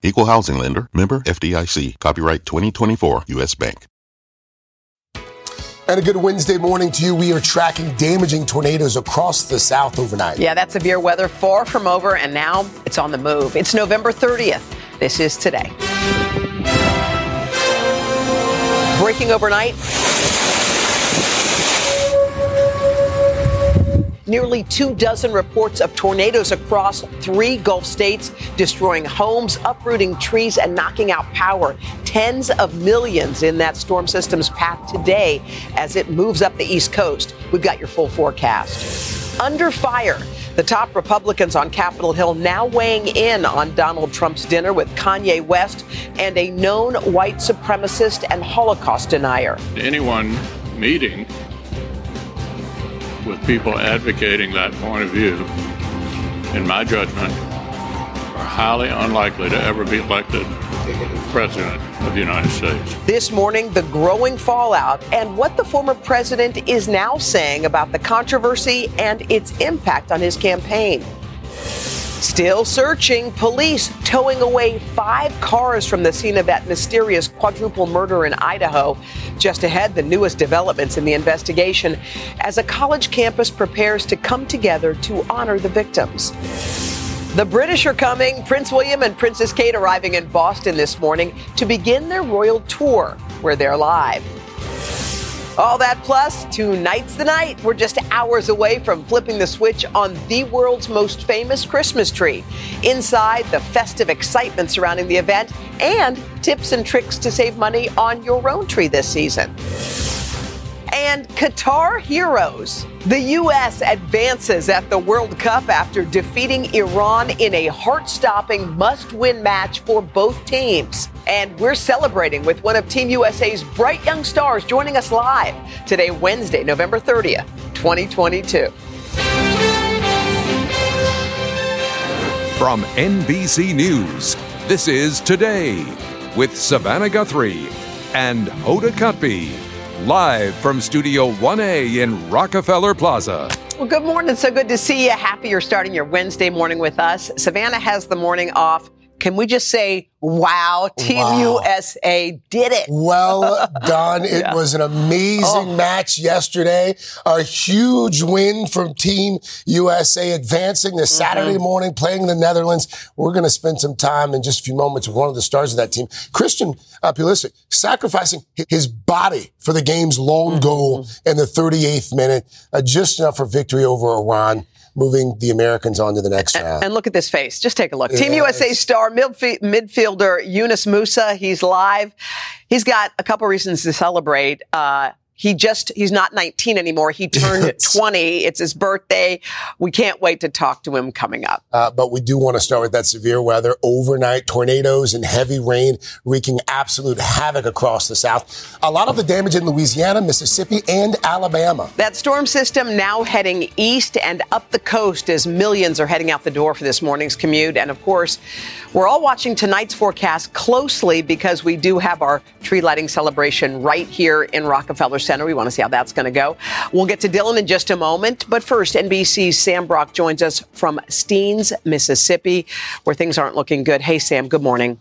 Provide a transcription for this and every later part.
Equal housing lender, member FDIC, copyright 2024 US Bank. And a good Wednesday morning to you. We are tracking damaging tornadoes across the South overnight. Yeah, that severe weather far from over, and now it's on the move. It's November 30th. This is today. Breaking overnight. Nearly two dozen reports of tornadoes across three Gulf states, destroying homes, uprooting trees, and knocking out power. Tens of millions in that storm system's path today as it moves up the East Coast. We've got your full forecast. Under fire. The top Republicans on Capitol Hill now weighing in on Donald Trump's dinner with Kanye West and a known white supremacist and Holocaust denier. Anyone meeting with people advocating that point of view, in my judgment, are highly unlikely to ever be elected president of the United States. This morning, the growing fallout and what the former president is now saying about the controversy and its impact on his campaign. Still searching, police towing away five cars from the scene of that mysterious quadruple murder in Idaho. Just ahead, the newest developments in the investigation as a college campus prepares to come together to honor the victims. The British are coming. Prince William and Princess Kate arriving in Boston this morning to begin their royal tour, where they're live. All that plus, tonight's the night. We're just hours away from flipping the switch on the world's most famous Christmas tree. Inside, the festive excitement surrounding the event and tips and tricks to save money on your own tree this season. And Qatar heroes. The U.S. advances at the World Cup after defeating Iran in a heart stopping must win match for both teams. And we're celebrating with one of Team USA's bright young stars joining us live today, Wednesday, November 30th, 2022. From NBC News, this is Today with Savannah Guthrie and Hoda Kotb, live from Studio 1A in Rockefeller Plaza. Well, good morning. So good to see you. Happy you're starting your Wednesday morning with us. Savannah has the morning off. Can we just say, wow, Team Wow. USA did it? Well done. It Yeah. was an amazing Oh. match yesterday. A huge win from Team USA advancing Mm-hmm. this Saturday morning, playing the Netherlands. We're going to spend some time in just a few moments with one of the stars of that team, Christian uh, Pulisic, sacrificing his body for the game's lone Mm-hmm. goal in the 38th minute, uh, just enough for victory over Iran, moving the Americans on to the next round. And look at this face. Just take a look. Team USA star midf- midfielder Yunus Musah. He's live. He's got a couple reasons to celebrate. Uh, he just, he's not 19 anymore. He turned Yes. 20. It's his birthday. We can't wait to talk to him coming up. Uh, but we do want to start with that severe weather. Overnight tornadoes and heavy rain wreaking absolute havoc across the South. A lot of the damage in Louisiana, Mississippi, and Alabama. That storm system now heading east and up the coast as millions are heading out the door for this morning's commute. And of course, we're all watching tonight's forecast closely because we do have our tree lighting celebration right here in Rockefeller Center. We want to see how that's going to go. We'll get to Dylan in just a moment. But first, NBC's Sam Brock joins us from Steens, Mississippi, where things aren't looking good. Hey, Sam, good morning.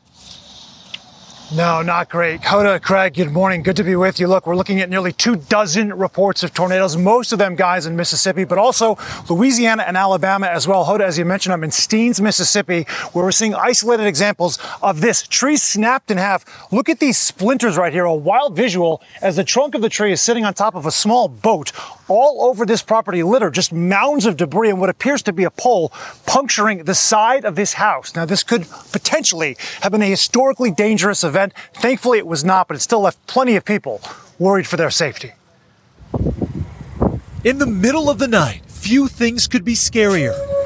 No, not great. Hoda, Craig, good morning. Good to be with you. Look, we're looking at nearly two dozen reports of tornadoes, most of them guys in Mississippi, but also Louisiana and Alabama as well. Hoda, as you mentioned, I'm in Steens, Mississippi, where we're seeing isolated examples of this. Tree snapped in half. Look at these splinters right here, a wild visual as the trunk of the tree is sitting on top of a small boat. All over this property litter, just mounds of debris and what appears to be a pole puncturing the side of this house. Now, this could potentially have been a historically dangerous event. Thankfully, it was not, but it still left plenty of people worried for their safety. In the middle of the night, few things could be scarier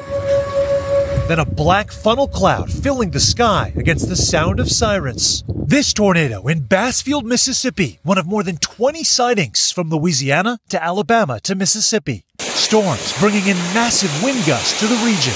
then a black funnel cloud filling the sky against the sound of sirens. This tornado in Bassfield, Mississippi, one of more than 20 sightings from Louisiana to Alabama to Mississippi. Storms bringing in massive wind gusts to the region.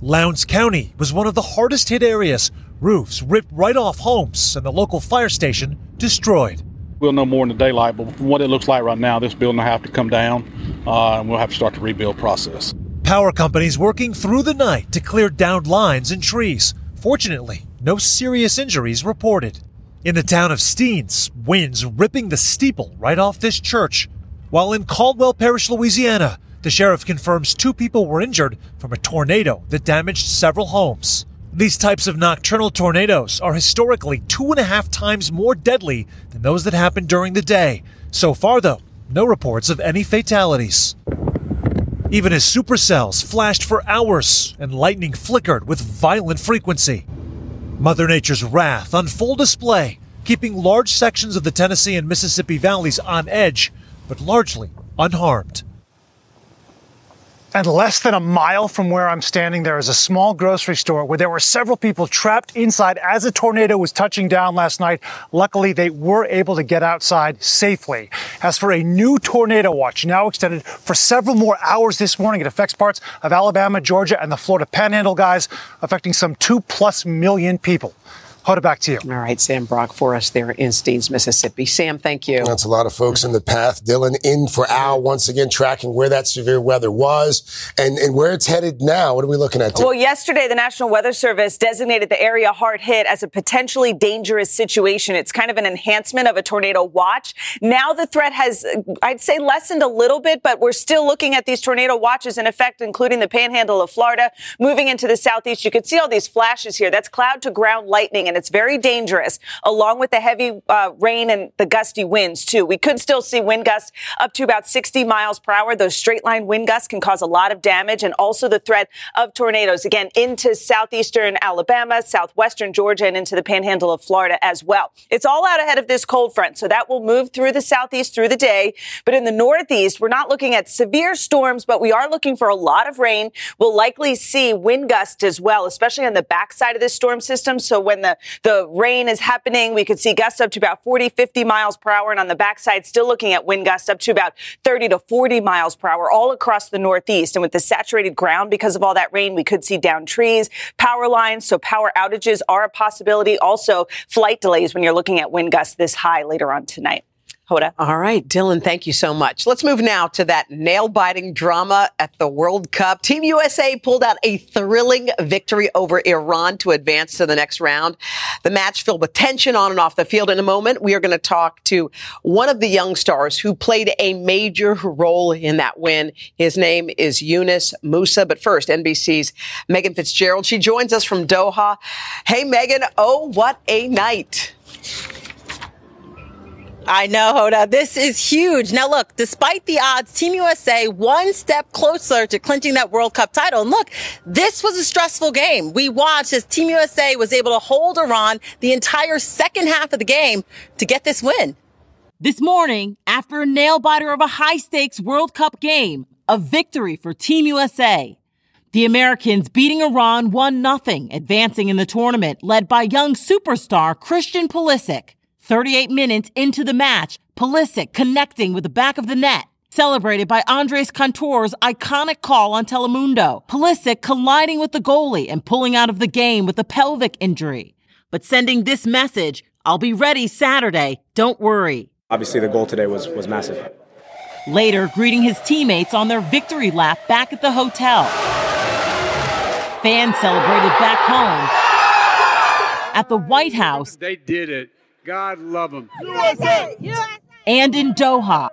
Lowndes County was one of the hardest hit areas. Roofs ripped right off homes and the local fire station destroyed. We'll know more in the daylight, but from what it looks like right now, this building will have to come down uh, and we'll have to start the rebuild process. Power companies working through the night to clear downed lines and trees. Fortunately, no serious injuries reported. In the town of Steens, winds ripping the steeple right off this church. While in Caldwell Parish, Louisiana, the sheriff confirms two people were injured from a tornado that damaged several homes. These types of nocturnal tornadoes are historically two and a half times more deadly than those that happen during the day. So far, though, no reports of any fatalities. Even as supercells flashed for hours and lightning flickered with violent frequency. Mother Nature's wrath on full display, keeping large sections of the Tennessee and Mississippi valleys on edge, but largely unharmed. And less than a mile from where I'm standing, there is a small grocery store where there were several people trapped inside as a tornado was touching down last night. Luckily, they were able to get outside safely. As for a new tornado watch, now extended for several more hours this morning, it affects parts of Alabama, Georgia, and the Florida Panhandle, guys, affecting some two plus million people. Hoda back to you. All right, Sam Brock for us there in Steens, Mississippi. Sam, thank you. That's a lot of folks in the path. Dylan in for Al once again, tracking where that severe weather was and, and where it's headed now. What are we looking at? Well, yesterday, the National Weather Service designated the area hard hit as a potentially dangerous situation. It's kind of an enhancement of a tornado watch. Now the threat has, I'd say, lessened a little bit, but we're still looking at these tornado watches in effect, including the panhandle of Florida, moving into the southeast. You can see all these flashes here. That's cloud to ground lightning and it's very dangerous, along with the heavy uh, rain and the gusty winds, too. We could still see wind gusts up to about 60 miles per hour. Those straight line wind gusts can cause a lot of damage and also the threat of tornadoes, again, into southeastern Alabama, southwestern Georgia, and into the panhandle of Florida as well. It's all out ahead of this cold front, so that will move through the southeast through the day. But in the northeast, we're not looking at severe storms, but we are looking for a lot of rain. We'll likely see wind gusts as well, especially on the backside of this storm system. So when the the rain is happening. We could see gusts up to about 40, 50 miles per hour. And on the backside, still looking at wind gusts up to about 30 to 40 miles per hour all across the Northeast. And with the saturated ground, because of all that rain, we could see down trees, power lines. So power outages are a possibility. Also flight delays when you're looking at wind gusts this high later on tonight. Hoda. All right, Dylan, thank you so much. Let's move now to that nail biting drama at the World Cup. Team USA pulled out a thrilling victory over Iran to advance to the next round. The match filled with tension on and off the field. In a moment, we are going to talk to one of the young stars who played a major role in that win. His name is Yunus Musah. But first, NBC's Megan Fitzgerald. She joins us from Doha. Hey, Megan. Oh, what a night. I know, Hoda. This is huge. Now, look, despite the odds, Team USA one step closer to clinching that World Cup title. And look, this was a stressful game. We watched as Team USA was able to hold Iran the entire second half of the game to get this win. This morning, after a nail biter of a high stakes World Cup game, a victory for Team USA. The Americans beating Iran 1 0, advancing in the tournament, led by young superstar Christian Pulisic. 38 minutes into the match, Pulisic connecting with the back of the net. Celebrated by Andres Cantor's iconic call on Telemundo. Pulisic colliding with the goalie and pulling out of the game with a pelvic injury. But sending this message, I'll be ready Saturday, don't worry. Obviously the goal today was, was massive. Later, greeting his teammates on their victory lap back at the hotel. Fans celebrated back home. At the White House. They did it. God love them. USA! And in Doha.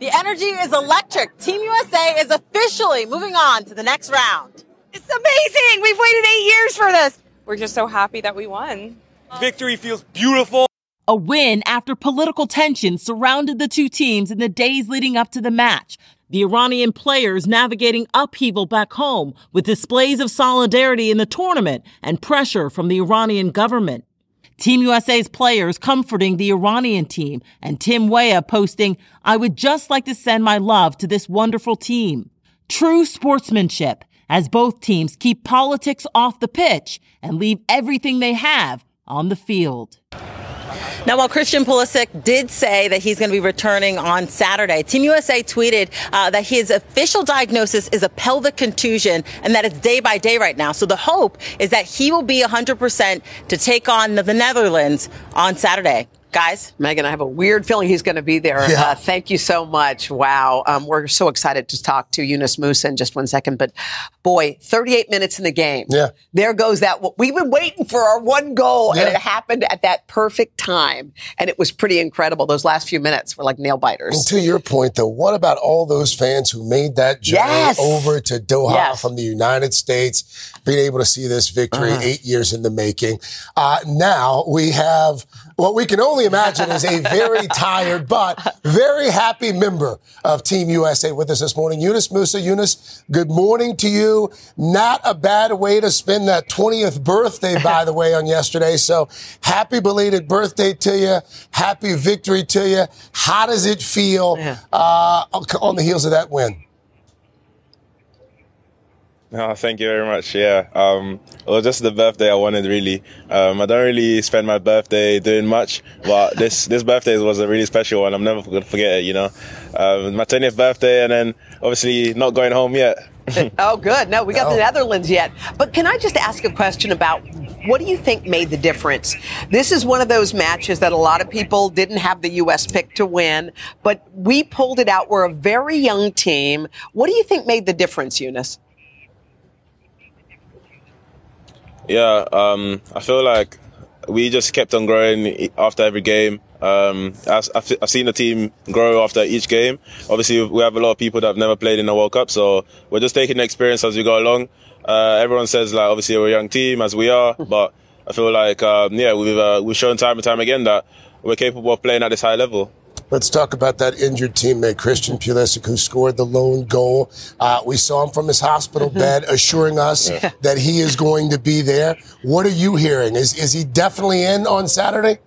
The energy is electric. Team USA is officially moving on to the next round. It's amazing. We've waited eight years for this. We're just so happy that we won. Victory feels beautiful. A win after political tension surrounded the two teams in the days leading up to the match. The Iranian players navigating upheaval back home with displays of solidarity in the tournament and pressure from the Iranian government. Team USA's players comforting the Iranian team and Tim Weah posting, I would just like to send my love to this wonderful team. True sportsmanship. as both teams keep politics off the pitch and leave everything they have on the field. Now, while Christian Pulisic did say that he's going to be returning on Saturday, Team USA tweeted uh, that his official diagnosis is a pelvic contusion and that it's day by day right now. So the hope is that he will be 100% to take on the Netherlands on Saturday guys. Megan, I have a weird feeling he's going to be there. Yeah. Uh, thank you so much. Wow. Um, we're so excited to talk to Yunus Musah in just one second. But boy, 38 minutes in the game. Yeah. There goes that. We've been waiting for our one goal, yeah. and it happened at that perfect time. And it was pretty incredible. Those last few minutes were like nail biters. And to your point, though, what about all those fans who made that journey yes. over to Doha yes. from the United States, being able to see this victory uh-huh. eight years in the making? Uh, now we have what we can only imagine is a very tired but very happy member of Team USA with us this morning. Yunus Musah, Yunus, good morning to you. Not a bad way to spend that 20th birthday, by the way, on yesterday. So happy belated birthday to you. Happy victory to you. How does it feel uh, on the heels of that win? Oh, thank you very much. Yeah, um, it was just the birthday I wanted. Really, um, I don't really spend my birthday doing much, but this this birthday was a really special one. I'm never gonna forget it. You know, um, my 20th birthday, and then obviously not going home yet. oh, good. No, we got the Netherlands yet. But can I just ask a question about what do you think made the difference? This is one of those matches that a lot of people didn't have the U.S. pick to win, but we pulled it out. We're a very young team. What do you think made the difference, Yunus? Yeah, um, I feel like we just kept on growing after every game. Um, I've, I've, seen the team grow after each game. Obviously, we have a lot of people that have never played in the World Cup, so we're just taking the experience as we go along. Uh, everyone says like, obviously, we're a young team as we are, but I feel like, um, yeah, we've uh, we've shown time and time again that we're capable of playing at this high level. Let's talk about that injured teammate, Christian Pulisic, who scored the lone goal. Uh, we saw him from his hospital mm-hmm. bed assuring us yeah. that he is going to be there. What are you hearing? Is, is he definitely in on Saturday?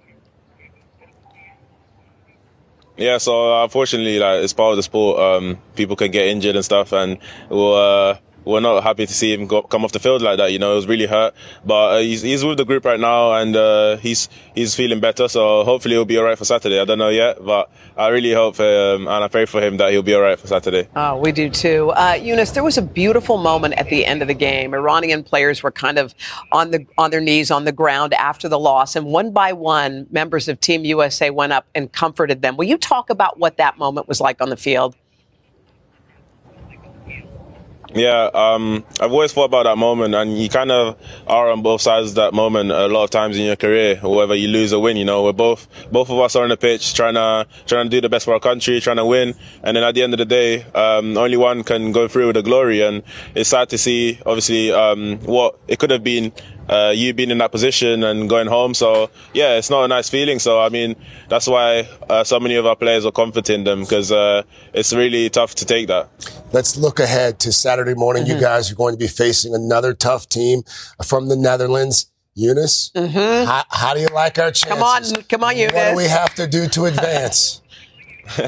Yeah, so uh, unfortunately, like it's part of the sport. Um, people can get injured and stuff, and we'll uh, we're not happy to see him go, come off the field like that. You know, it was really hurt. But uh, he's, he's with the group right now, and uh, he's he's feeling better. So hopefully he'll be all right for Saturday. I don't know yet, but I really hope um, and I pray for him that he'll be all right for Saturday. Oh, we do too. Uh, Yunus, there was a beautiful moment at the end of the game. Iranian players were kind of on the on their knees on the ground after the loss, and one by one, members of Team USA went up and comforted them. Will you talk about what that moment was like on the field? Yeah, um, I've always thought about that moment, and you kind of are on both sides of that moment a lot of times in your career, whether you lose or win. You know, we're both both of us are on the pitch trying to trying to do the best for our country, trying to win, and then at the end of the day, um, only one can go through with the glory. And it's sad to see, obviously, um, what it could have been uh, you being in that position and going home. So yeah, it's not a nice feeling. So I mean, that's why uh, so many of our players are comforting them because uh, it's really tough to take that. Let's look ahead to Saturday morning. Mm-hmm. You guys are going to be facing another tough team from the Netherlands. Yunus, mm-hmm. how, how, do you like our chances? Come on, come on, Yunus. What do we have to do to advance?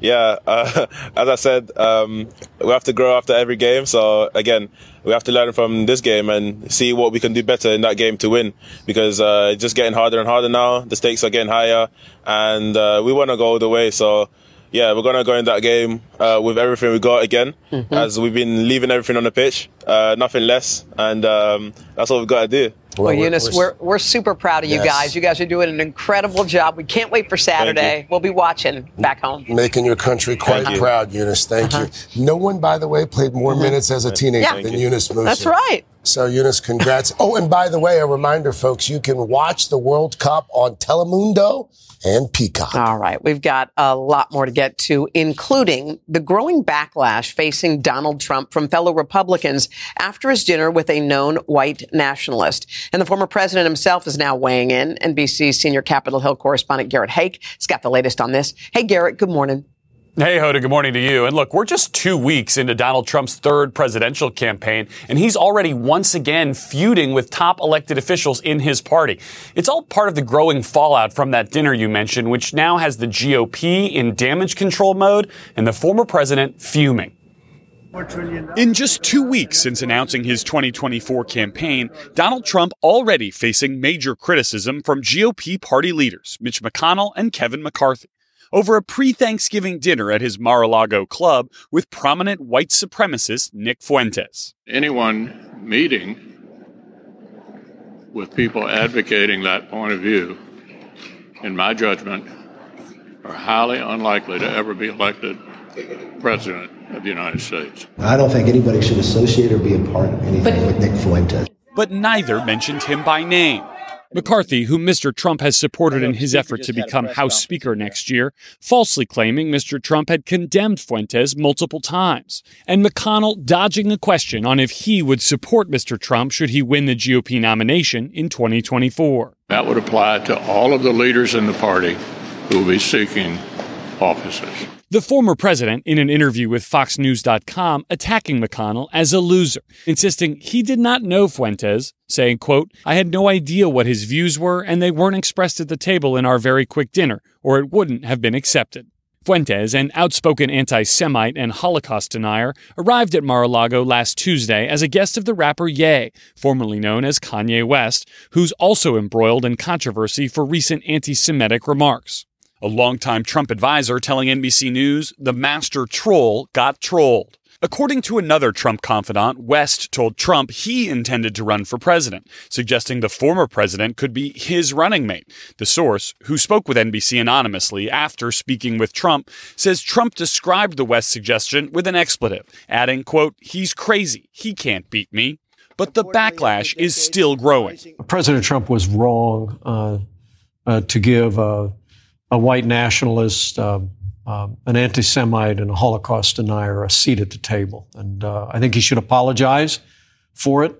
yeah, uh, as I said, um, we have to grow after every game. So again, we have to learn from this game and see what we can do better in that game to win. Because uh, it's just getting harder and harder now. The stakes are getting higher, and uh, we want to go all the way. So yeah, we're gonna go in that game uh, with everything we got again, mm-hmm. as we've been leaving everything on the pitch, uh, nothing less, and um, that's what we've got to do. Well, well Yunus, we're, we're, we're, super proud of you yes. guys. You guys are doing an incredible job. We can't wait for Saturday. We'll be watching back home. Making your country quite Thank proud, Yunus. Thank uh-huh. you. No one, by the way, played more mm-hmm. minutes as a teenager yeah. than Yunus Musah. That's right. So, Yunus, congrats. oh, and by the way, a reminder, folks, you can watch the World Cup on Telemundo and Peacock. All right. We've got a lot more to get to, including the growing backlash facing Donald Trump from fellow Republicans after his dinner with a known white nationalist. And the former president himself is now weighing in. NBC's senior Capitol Hill correspondent Garrett Haake has got the latest on this. Hey, Garrett, good morning. Hey, Hoda, good morning to you. And look, we're just two weeks into Donald Trump's third presidential campaign, and he's already once again feuding with top elected officials in his party. It's all part of the growing fallout from that dinner you mentioned, which now has the GOP in damage control mode and the former president fuming. In just two weeks since announcing his 2024 campaign, Donald Trump already facing major criticism from GOP party leaders Mitch McConnell and Kevin McCarthy over a pre Thanksgiving dinner at his Mar a Lago club with prominent white supremacist Nick Fuentes. Anyone meeting with people advocating that point of view, in my judgment, are highly unlikely to ever be elected president of the United States. I don't think anybody should associate or be a part of anything but, with Nick Fuentes. But neither mentioned him by name. McCarthy, whom Mr. Trump has supported in his effort to become House Speaker next year, falsely claiming Mr. Trump had condemned Fuentes multiple times, and McConnell dodging the question on if he would support Mr. Trump should he win the GOP nomination in 2024. That would apply to all of the leaders in the party who will be seeking offices. The former president, in an interview with FoxNews.com, attacking McConnell as a loser, insisting he did not know Fuentes, saying, quote, I had no idea what his views were, and they weren't expressed at the table in our very quick dinner, or it wouldn't have been accepted. Fuentes, an outspoken anti Semite and Holocaust denier, arrived at Mar a Lago last Tuesday as a guest of the rapper Ye, formerly known as Kanye West, who's also embroiled in controversy for recent anti Semitic remarks. A longtime Trump advisor telling NBC News the master troll got trolled. According to another Trump confidant, West told Trump he intended to run for president, suggesting the former president could be his running mate. The source, who spoke with NBC anonymously after speaking with Trump, says Trump described the West suggestion with an expletive, adding, quote, he's crazy. He can't beat me. But the backlash is still growing. President Trump was wrong uh, uh, to give uh, a white nationalist, uh, uh, an anti Semite, and a Holocaust denier a seat at the table. And uh, I think he should apologize for it.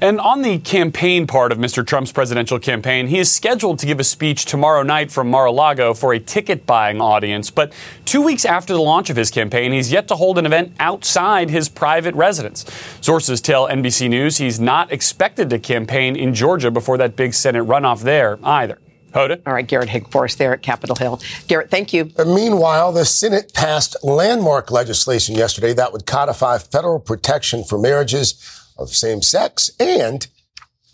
And on the campaign part of Mr. Trump's presidential campaign, he is scheduled to give a speech tomorrow night from Mar a Lago for a ticket buying audience. But two weeks after the launch of his campaign, he's yet to hold an event outside his private residence. Sources tell NBC News he's not expected to campaign in Georgia before that big Senate runoff there either. Hoda. All right, Garrett Haake for us there at Capitol Hill. Garrett, thank you. And meanwhile, the Senate passed landmark legislation yesterday that would codify federal protection for marriages of same sex and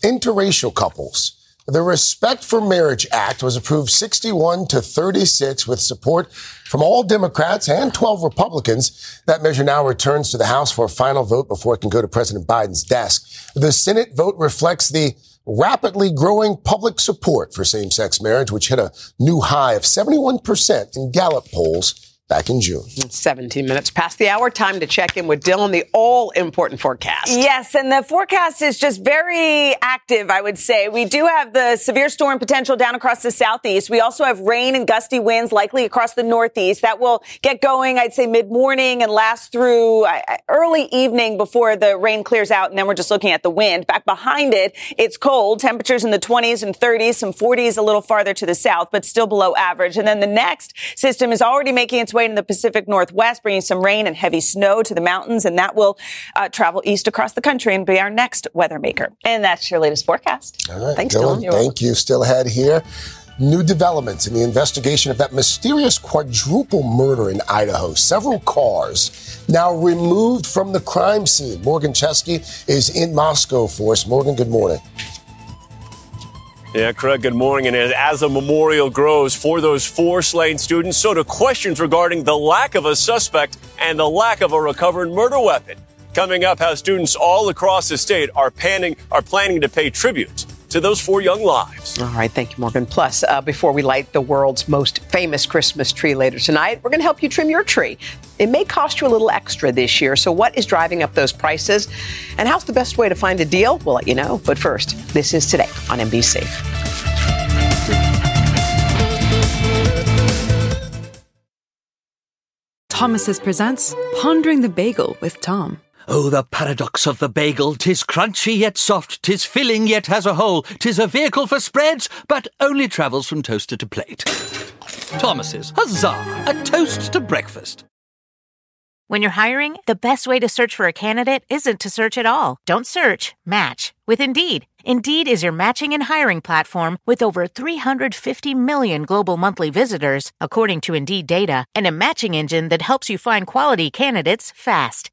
interracial couples. The Respect for Marriage Act was approved 61 to 36 with support from all Democrats and 12 Republicans. That measure now returns to the House for a final vote before it can go to President Biden's desk. The Senate vote reflects the rapidly growing public support for same-sex marriage, which hit a new high of 71% in Gallup polls back in June. 17 minutes past the hour. Time to check in with Dylan, the all important forecast. Yes, and the forecast is just very active, I would say. We do have the severe storm potential down across the southeast. We also have rain and gusty winds likely across the northeast. That will get going, I'd say, mid morning and last through uh, early evening before the rain clears out. And then we're just looking at the wind. Back behind it, it's cold. Temperatures in the 20s and 30s, some 40s a little farther to the south, but still below average. And then the next system is already making its way in the Pacific Northwest, bringing some rain and heavy snow to the mountains, and that will uh, travel east across the country and be our next weather maker. And that's your latest forecast. All right, Thanks, Dylan. Dylan. Thank you. Still ahead here. New developments in the investigation of that mysterious quadruple murder in Idaho. Several cars now removed from the crime scene. Morgan Chesky is in Moscow for us. Morgan, good morning. Yeah, Craig, good morning. And as a memorial grows for those four slain students, so do questions regarding the lack of a suspect and the lack of a recovered murder weapon. Coming up, how students all across the state are planning, are planning to pay tribute to those four young lives. All right, thank you, Morgan. Plus, uh, before we light the world's most famous Christmas tree later tonight, we're going to help you trim your tree. It may cost you a little extra this year, so what is driving up those prices? And how's the best way to find a deal? We'll let you know. But first, this is today on NBC. Thomas's presents Pondering the Bagel with Tom. Oh, the paradox of the bagel. Tis crunchy yet soft, tis filling yet has a hole. Tis a vehicle for spreads, but only travels from toaster to plate. Thomas's, huzzah! A toast to breakfast. When you're hiring, the best way to search for a candidate isn't to search at all. Don't search, match with Indeed. Indeed is your matching and hiring platform with over 350 million global monthly visitors, according to Indeed data, and a matching engine that helps you find quality candidates fast.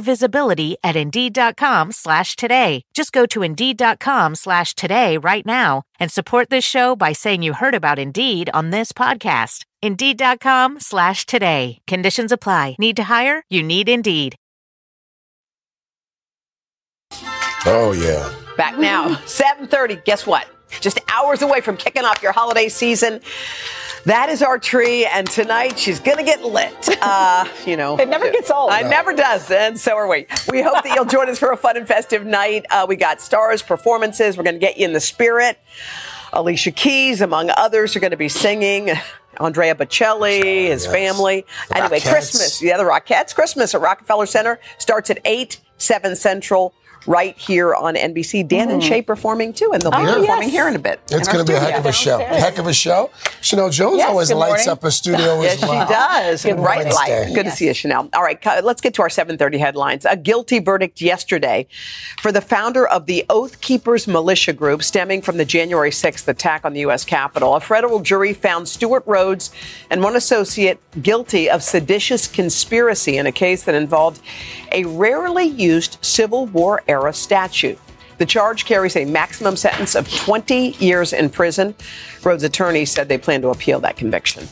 visibility at Indeed.com slash today. Just go to Indeed.com slash today right now and support this show by saying you heard about Indeed on this podcast. Indeed.com slash today. Conditions apply. Need to hire? You need Indeed. Oh, yeah. Back now, 7.30. Guess what? Just hours away from kicking off your holiday season. That is our tree, and tonight she's gonna get lit. Uh, you know, it never gets old. It no. never does, and so are we. We hope that you'll join us for a fun and festive night. Uh, we got stars, performances. We're gonna get you in the spirit. Alicia Keys, among others, are going to be singing. Andrea Bocelli, his yes. family. The anyway, Rockettes. Christmas. Yeah, the Rockettes. Christmas at Rockefeller Center starts at 8, 7 Central right here on NBC. Dan mm. and Shay performing too, and they'll be oh, performing yes. here in a bit. It's going to be a heck of a show. Heck of a show. Sheinelle Jones yes, always lights up a studio yes, as well. she does. Good right Wednesday. light. Good yes. to see you, Sheinelle. All right, let's get to our 7:30 headlines. A guilty verdict yesterday for the founder of the Oath Keepers militia group, stemming from the January 6th attack on the U.S. Capitol. A federal jury found Stewart Rhodes and one associate guilty of seditious conspiracy in a case that involved a rarely used Civil War era statute. The charge carries a maximum sentence of 20 years in prison. Rhodes' attorney said they plan to appeal that conviction.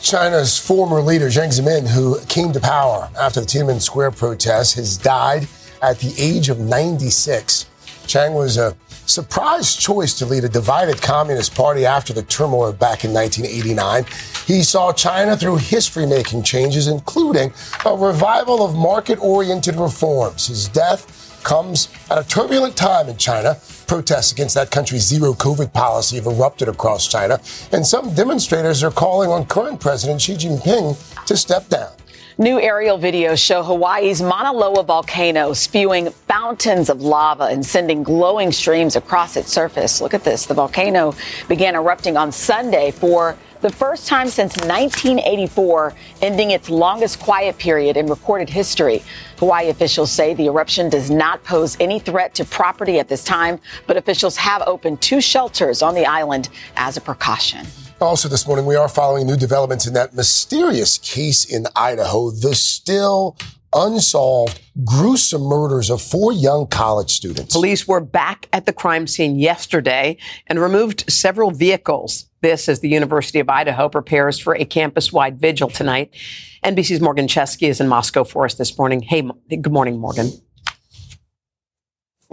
China's former leader, Jiang Zemin, who came to power after the Tiananmen Square protests, has died at the age of 96. Jiang was a surprise choice to lead a divided communist party after the turmoil back in 1989. He saw China through history making changes, including a revival of market oriented reforms. His death comes at a turbulent time in China. Protests against that country's zero COVID policy have erupted across China, and some demonstrators are calling on current President Xi Jinping to step down. New aerial videos show Hawaii's Mauna Loa volcano spewing fountains of lava and sending glowing streams across its surface. Look at this. The volcano began erupting on Sunday for the first time since 1984, ending its longest quiet period in recorded history. Hawaii officials say the eruption does not pose any threat to property at this time, but officials have opened two shelters on the island as a precaution. Also, this morning, we are following new developments in that mysterious case in Idaho, the still unsolved, gruesome murders of four young college students. Police were back at the crime scene yesterday and removed several vehicles. This as the University of Idaho prepares for a campus wide vigil tonight. NBC's Morgan Chesky is in Moscow for us this morning. Hey, good morning, Morgan.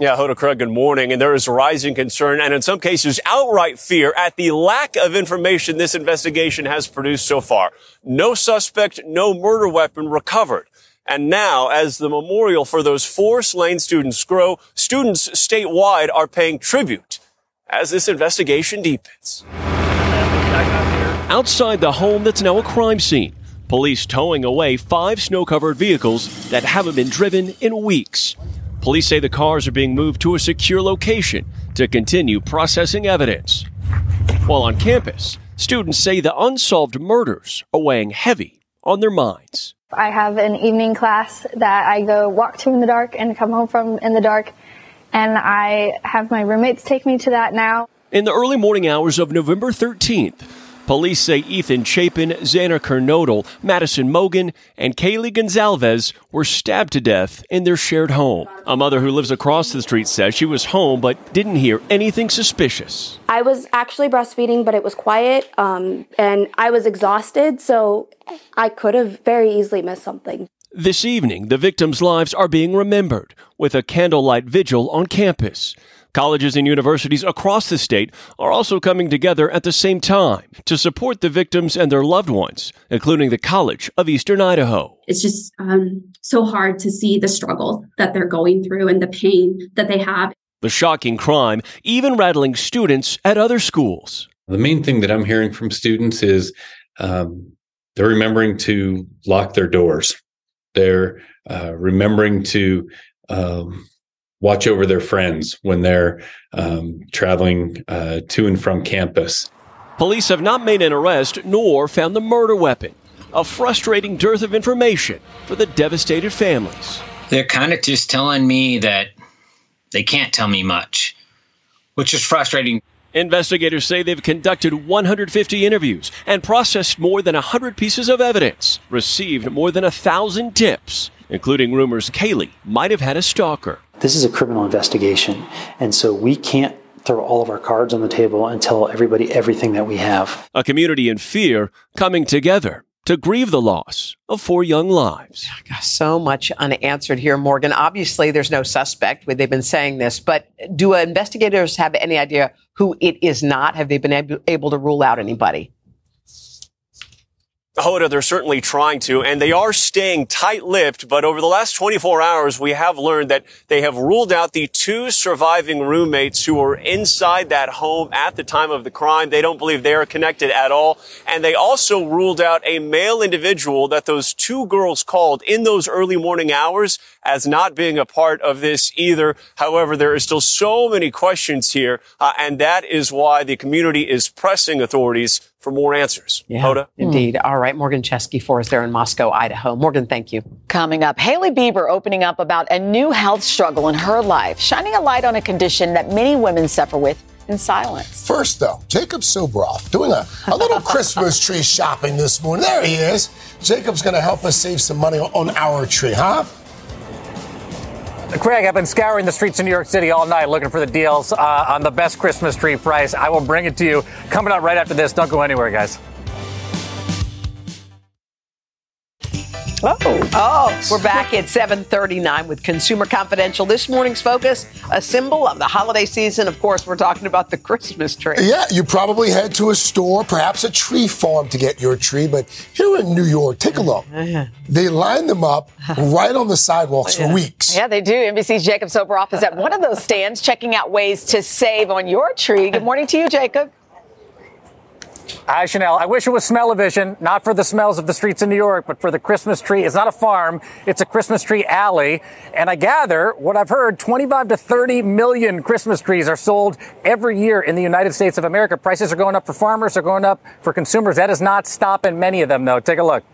Yeah, Hoda Craig, good morning. And there is rising concern and in some cases outright fear at the lack of information this investigation has produced so far. No suspect, no murder weapon recovered. And now, as the memorial for those four slain students grow, students statewide are paying tribute as this investigation deepens. Outside the home that's now a crime scene, police towing away five snow covered vehicles that haven't been driven in weeks. Police say the cars are being moved to a secure location to continue processing evidence. While on campus, students say the unsolved murders are weighing heavy on their minds. I have an evening class that I go walk to in the dark and come home from in the dark, and I have my roommates take me to that now. In the early morning hours of November 13th, Police say Ethan Chapin, Xana Kernodle, Madison Mogen, and Kaylee Goncalves were stabbed to death in their shared home. A mother who lives across the street says she was home but didn't hear anything suspicious. I was actually breastfeeding, but it was quiet, um, and I was exhausted, so I could have very easily missed something. This evening, the victims' lives are being remembered with a candlelight vigil on campus. Colleges and universities across the state are also coming together at the same time to support the victims and their loved ones, including the College of Eastern Idaho. It's just um, so hard to see the struggle that they're going through and the pain that they have. The shocking crime even rattling students at other schools. The main thing that I'm hearing from students is um, they're remembering to lock their doors. They're uh, remembering to um, watch over their friends when they're um, traveling uh, to and from campus. Police have not made an arrest nor found the murder weapon. A frustrating dearth of information for the devastated families. They're kind of just telling me that they can't tell me much, which is frustrating. Investigators say they've conducted 150 interviews and processed more than 100 pieces of evidence, received more than a thousand tips, including rumors Kaylee might have had a stalker. This is a criminal investigation, and so we can't throw all of our cards on the table and tell everybody everything that we have. A community in fear coming together to grieve the loss of four young lives. So much unanswered here, Morgan. Obviously, there's no suspect. They've been saying this, but do investigators have any idea who it is not? Have they been able to rule out anybody? Hoda, they're certainly trying to, and they are staying tight-lipped, but over the last 24 hours, we have learned that they have ruled out the two surviving roommates who were inside that home at the time of the crime. They don't believe they are connected at all. And they also ruled out a male individual that those two girls called in those early morning hours as not being a part of this either. However, there are still so many questions here, uh, and that is why the community is pressing authorities for more answers. Yeah, Hoda? Indeed. All right. Morgan Chesky for us there in Moscow, Idaho. Morgan, thank you. Coming up, Hailey Bieber opening up about a new health struggle in her life, shining a light on a condition that many women suffer with in silence. First, though, Jacob Soboroff doing a, a little Christmas tree shopping this morning. There he is. Jacob's going to help us save some money on our tree, huh? Craig, I've been scouring the streets of New York City all night looking for the deals uh, on the best Christmas tree price. I will bring it to you coming up right after this. Don't go anywhere, guys. Oh, oh, we're back at 7:39 with Consumer Confidential. This morning's focus, a symbol of the holiday season. Of course, we're talking about the Christmas tree. Yeah, you probably head to a store, perhaps a tree farm to get your tree, but here in New York, take a look. Uh-huh. They line them up uh-huh. right on the sidewalks for weeks. Yeah, they do. NBC's Jacob Soboroff is at one of those stands checking out ways to save on your tree. Good morning to you, Jacob. Hi, Sheinelle. I wish it was smell-o-vision, not for the smells of the streets in New York, but for the Christmas tree. It's not a farm. It's a Christmas tree alley. And I gather what I've heard, 25 to 30 million Christmas trees are sold every year in the United States of America. Prices are going up for farmers, are going up for consumers. That is not stopping many of them, though. Take a look.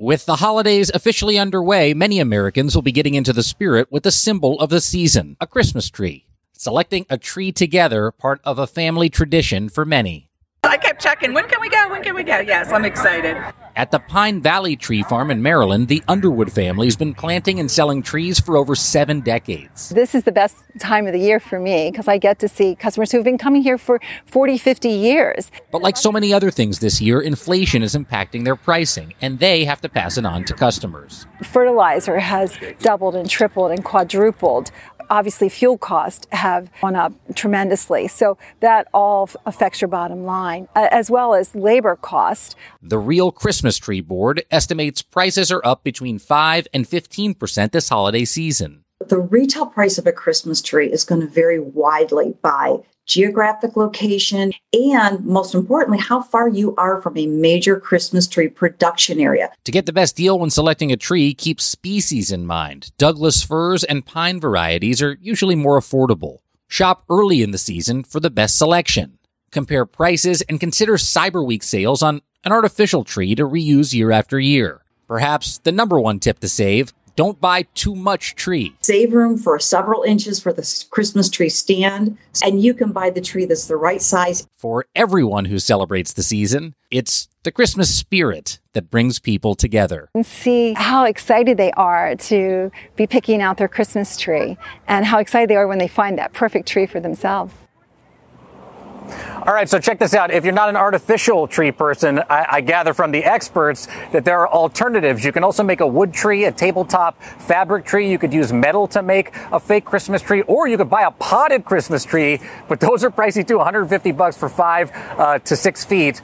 With the holidays officially underway, many Americans will be getting into the spirit with the symbol of the season, a Christmas tree. Selecting a tree together, part of a family tradition for many. I kept checking, when can we go? When can we go? Yes, I'm excited. At the Pine Valley Tree Farm in Maryland, the Underwood family has been planting and selling trees for over seven decades. This is the best time of the year for me because I get to see customers who have been coming here for 40, 50 years. But like so many other things this year, inflation is impacting their pricing, and they have to pass it on to customers. Fertilizer has doubled and tripled and quadrupled obviously fuel costs have gone up tremendously. So that all affects your bottom line, as well as labor cost. The Real Christmas Tree Board estimates prices are up between 5 and 15% this holiday season. The retail price of a Christmas tree is going to vary widely by geographic location, and most importantly, how far you are from a major Christmas tree production area. To get the best deal when selecting a tree, keep species in mind. Douglas firs and pine varieties are usually more affordable. Shop early in the season for the best selection. Compare prices and consider Cyber Week sales on an artificial tree to reuse year after year. Perhaps the number one tip to save don't buy too much tree. Save room for several inches for the Christmas tree stand, and you can buy the tree that's the right size. For everyone who celebrates the season, it's the Christmas spirit that brings people together. And see how excited they are to be picking out their Christmas tree and how excited they are when they find that perfect tree for themselves. All right, so check this out. If you're not an artificial tree person, I, I, gather from the experts that there are alternatives. You can also make a wood tree, a tabletop fabric tree. You could use metal to make a fake Christmas tree, or you could buy a potted Christmas tree, but those are pricey too 150 bucks for five uh, to six feet.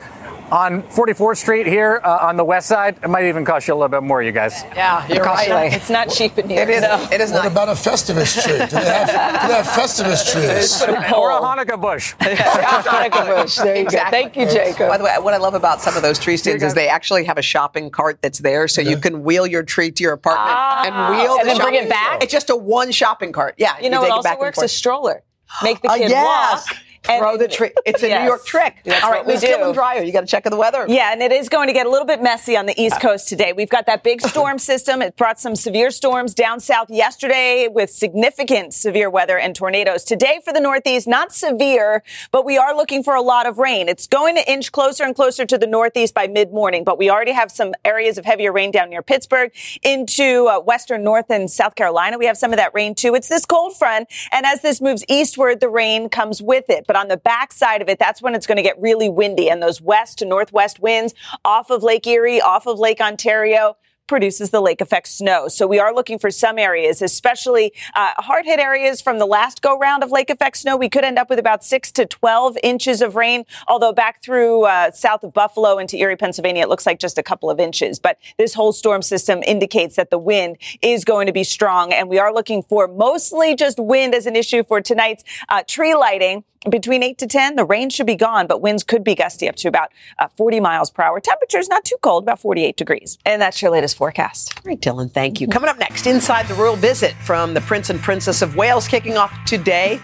On 44th Street here uh, on the west side, it might even cost you a little bit more, you guys. Yeah, you're right. It's not cheap in here. It is. no. It is What not. about a Festivus tree? Do they have, do they have Festivus trees? Or a Hanukkah bush. Hanukkah bush. There you go. Thank you, Jacob. By the way, what I love about some of those tree stands is they actually have a shopping cart that's there, so you can wheel your tree to your apartment Ah, and wheel and the then bring shopping- it back? It's just a one shopping cart. Yeah, You know, take it also back works a stroller. Make the Uh, kid yes. walk. Throw the tree. It's a Yes. New York trick. That's All right, we do. Dylan Dreyer, you got to check of the weather. Yeah, and it is going to get a little bit messy on the East Coast today. We've got that big storm system. It brought some severe storms down south yesterday with significant severe weather and tornadoes. Today for the Northeast, not severe, but we are looking for a lot of rain. It's going to inch closer and closer to the Northeast by mid morning, but we already have some areas of heavier rain down near Pittsburgh into uh, western North and South Carolina. We have some of that rain too. It's this cold front, and as this moves eastward, the rain comes with it. But on the backside of it, that's when it's going to get really windy, and those west to northwest winds off of Lake Erie, off of Lake Ontario produces the lake effect snow. So we are looking for some areas, especially uh, hard hit areas from the last go round of lake effect snow. We could end up with about six to 12 inches of rain, although back through uh, south of Buffalo into Erie, Pennsylvania, it looks like just a couple of inches. But this whole storm system indicates that the wind is going to be strong. And we are looking for mostly just wind as an issue for tonight's uh, tree lighting between 8 to 10 the rain should be gone but winds could be gusty up to about uh, 40 miles per hour temperatures not too cold about 48 degrees and that's your latest forecast All right, Dylan, thank you. Coming up next, inside the royal visit from the Prince and Princess of Wales kicking off today.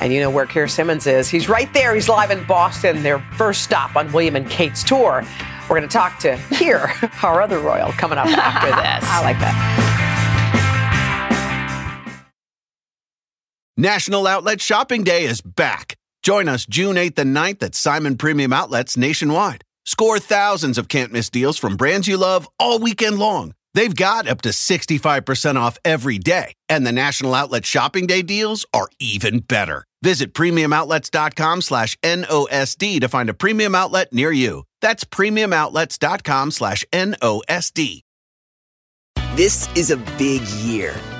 And you know where Keir Simmons is. He's right there. He's live in Boston, their first stop on William and Kate's tour. We're going to talk to Keir, our other royal, coming up after this. i like that National Outlet Shopping Day is back. Join us June 8th and 9th at Simon Premium Outlets nationwide. Score thousands of can't miss deals from brands you love all weekend long. They've got up to 65% off every day, and the National Outlet Shopping Day deals are even better. Visit premiumoutlets.com slash NOSD to find a premium outlet near you. That's premiumoutlets.com slash NOSD. This is a big year.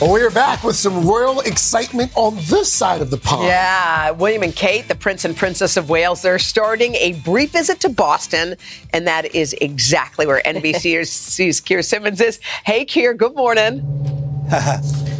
Well, we are back with some royal excitement on this side of the pond. Yeah, William and Kate, the Prince and Princess of Wales, they're starting a brief visit to Boston, and that is exactly where NBC's Keir Simmons is. Hey, Keir, good morning.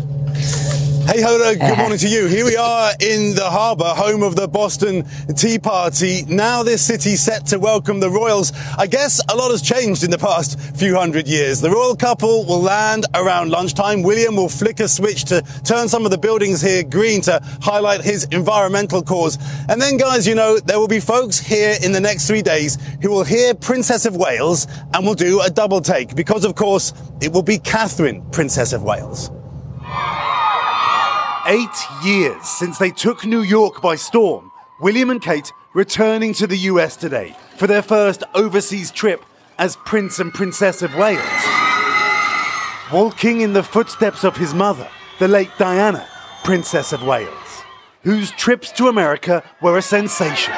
Hey, Hoda, good uh-huh. morning to you. Here we are in the harbour, home of the Boston Tea Party. Now this city set to welcome the royals. I guess a lot has changed in the past few hundred years. The royal couple will land around lunchtime. William will flick a switch to turn some of the buildings here green to highlight his environmental cause. And then, guys, you know, there will be folks here in the next three days who will hear Princess of Wales and will do a double take because, of course, it will be Catherine, Princess of Wales. Eight years since they took New York by storm, William and Kate returning to the US today for their first overseas trip as Prince and Princess of Wales. Walking in the footsteps of his mother, the late Diana, Princess of Wales, whose trips to America were a sensation.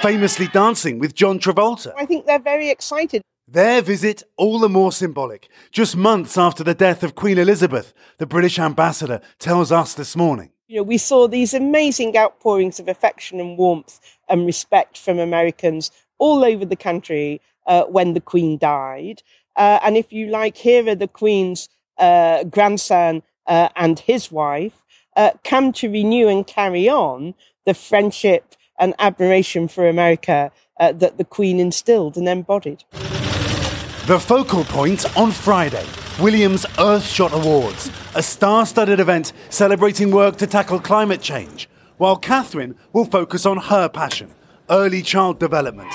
Famously dancing with John Travolta. I think they're very excited. Their visit all the more symbolic, just months after the death of Queen Elizabeth, the British ambassador tells us this morning. You know, we saw these amazing outpourings of affection and warmth and respect from Americans all over the country uh, when the Queen died. Uh, and if you like, here are the Queen's uh, grandson uh, and his wife uh, come to renew and carry on the friendship and admiration for America uh, that the Queen instilled and embodied. The focal point on Friday Williams Earthshot Awards, a star studded event celebrating work to tackle climate change, while Catherine will focus on her passion early child development.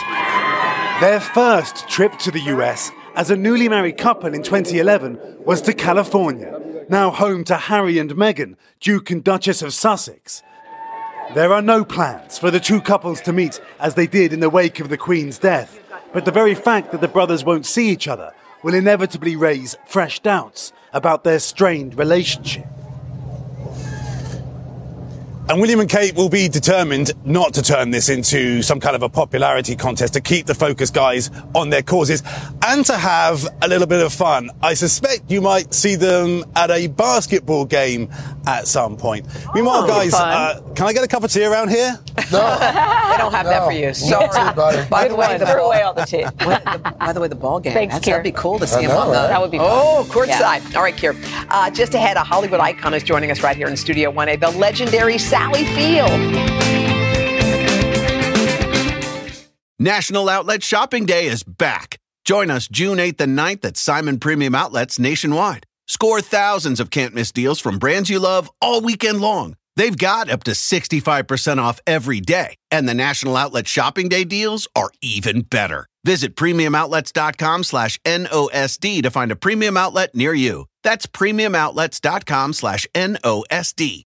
Their first trip to the US as a newly married couple in 2011 was to California, now home to Harry and Meghan, Duke and Duchess of Sussex. There are no plans for the two couples to meet as they did in the wake of the Queen's death, but the very fact that the brothers won't see each other will inevitably raise fresh doubts about their strained relationship. And William and Kate will be determined not to turn this into some kind of a popularity contest to keep the focus guys on their causes and to have a little bit of fun. I suspect you might see them at a basketball game at some point. Meanwhile, Oh, guys, uh, can I get a cup of tea around here? No. they don't have that for you. Sorry. By the way, the Threw ball, away all the tea. by the way, the ball game. Thanks, That's, that'd be cool to see I him know, on the. right? That would be fun. Oh, Yeah. courtside. All right, Keir. Uh, just ahead, a Hollywood icon is joining us right here in Studio 1A, the legendary Sally Field. National Outlet Shopping Day is back. Join us June 8th and 9th at Simon Premium Outlets nationwide. Score thousands of can't miss deals from brands you love all weekend long. They've got up to 65% off every day, and the National Outlet Shopping Day deals are even better. Visit premiumoutlets.com slash NOSD to find a premium outlet near you. That's premiumoutlets.com slash NOSD.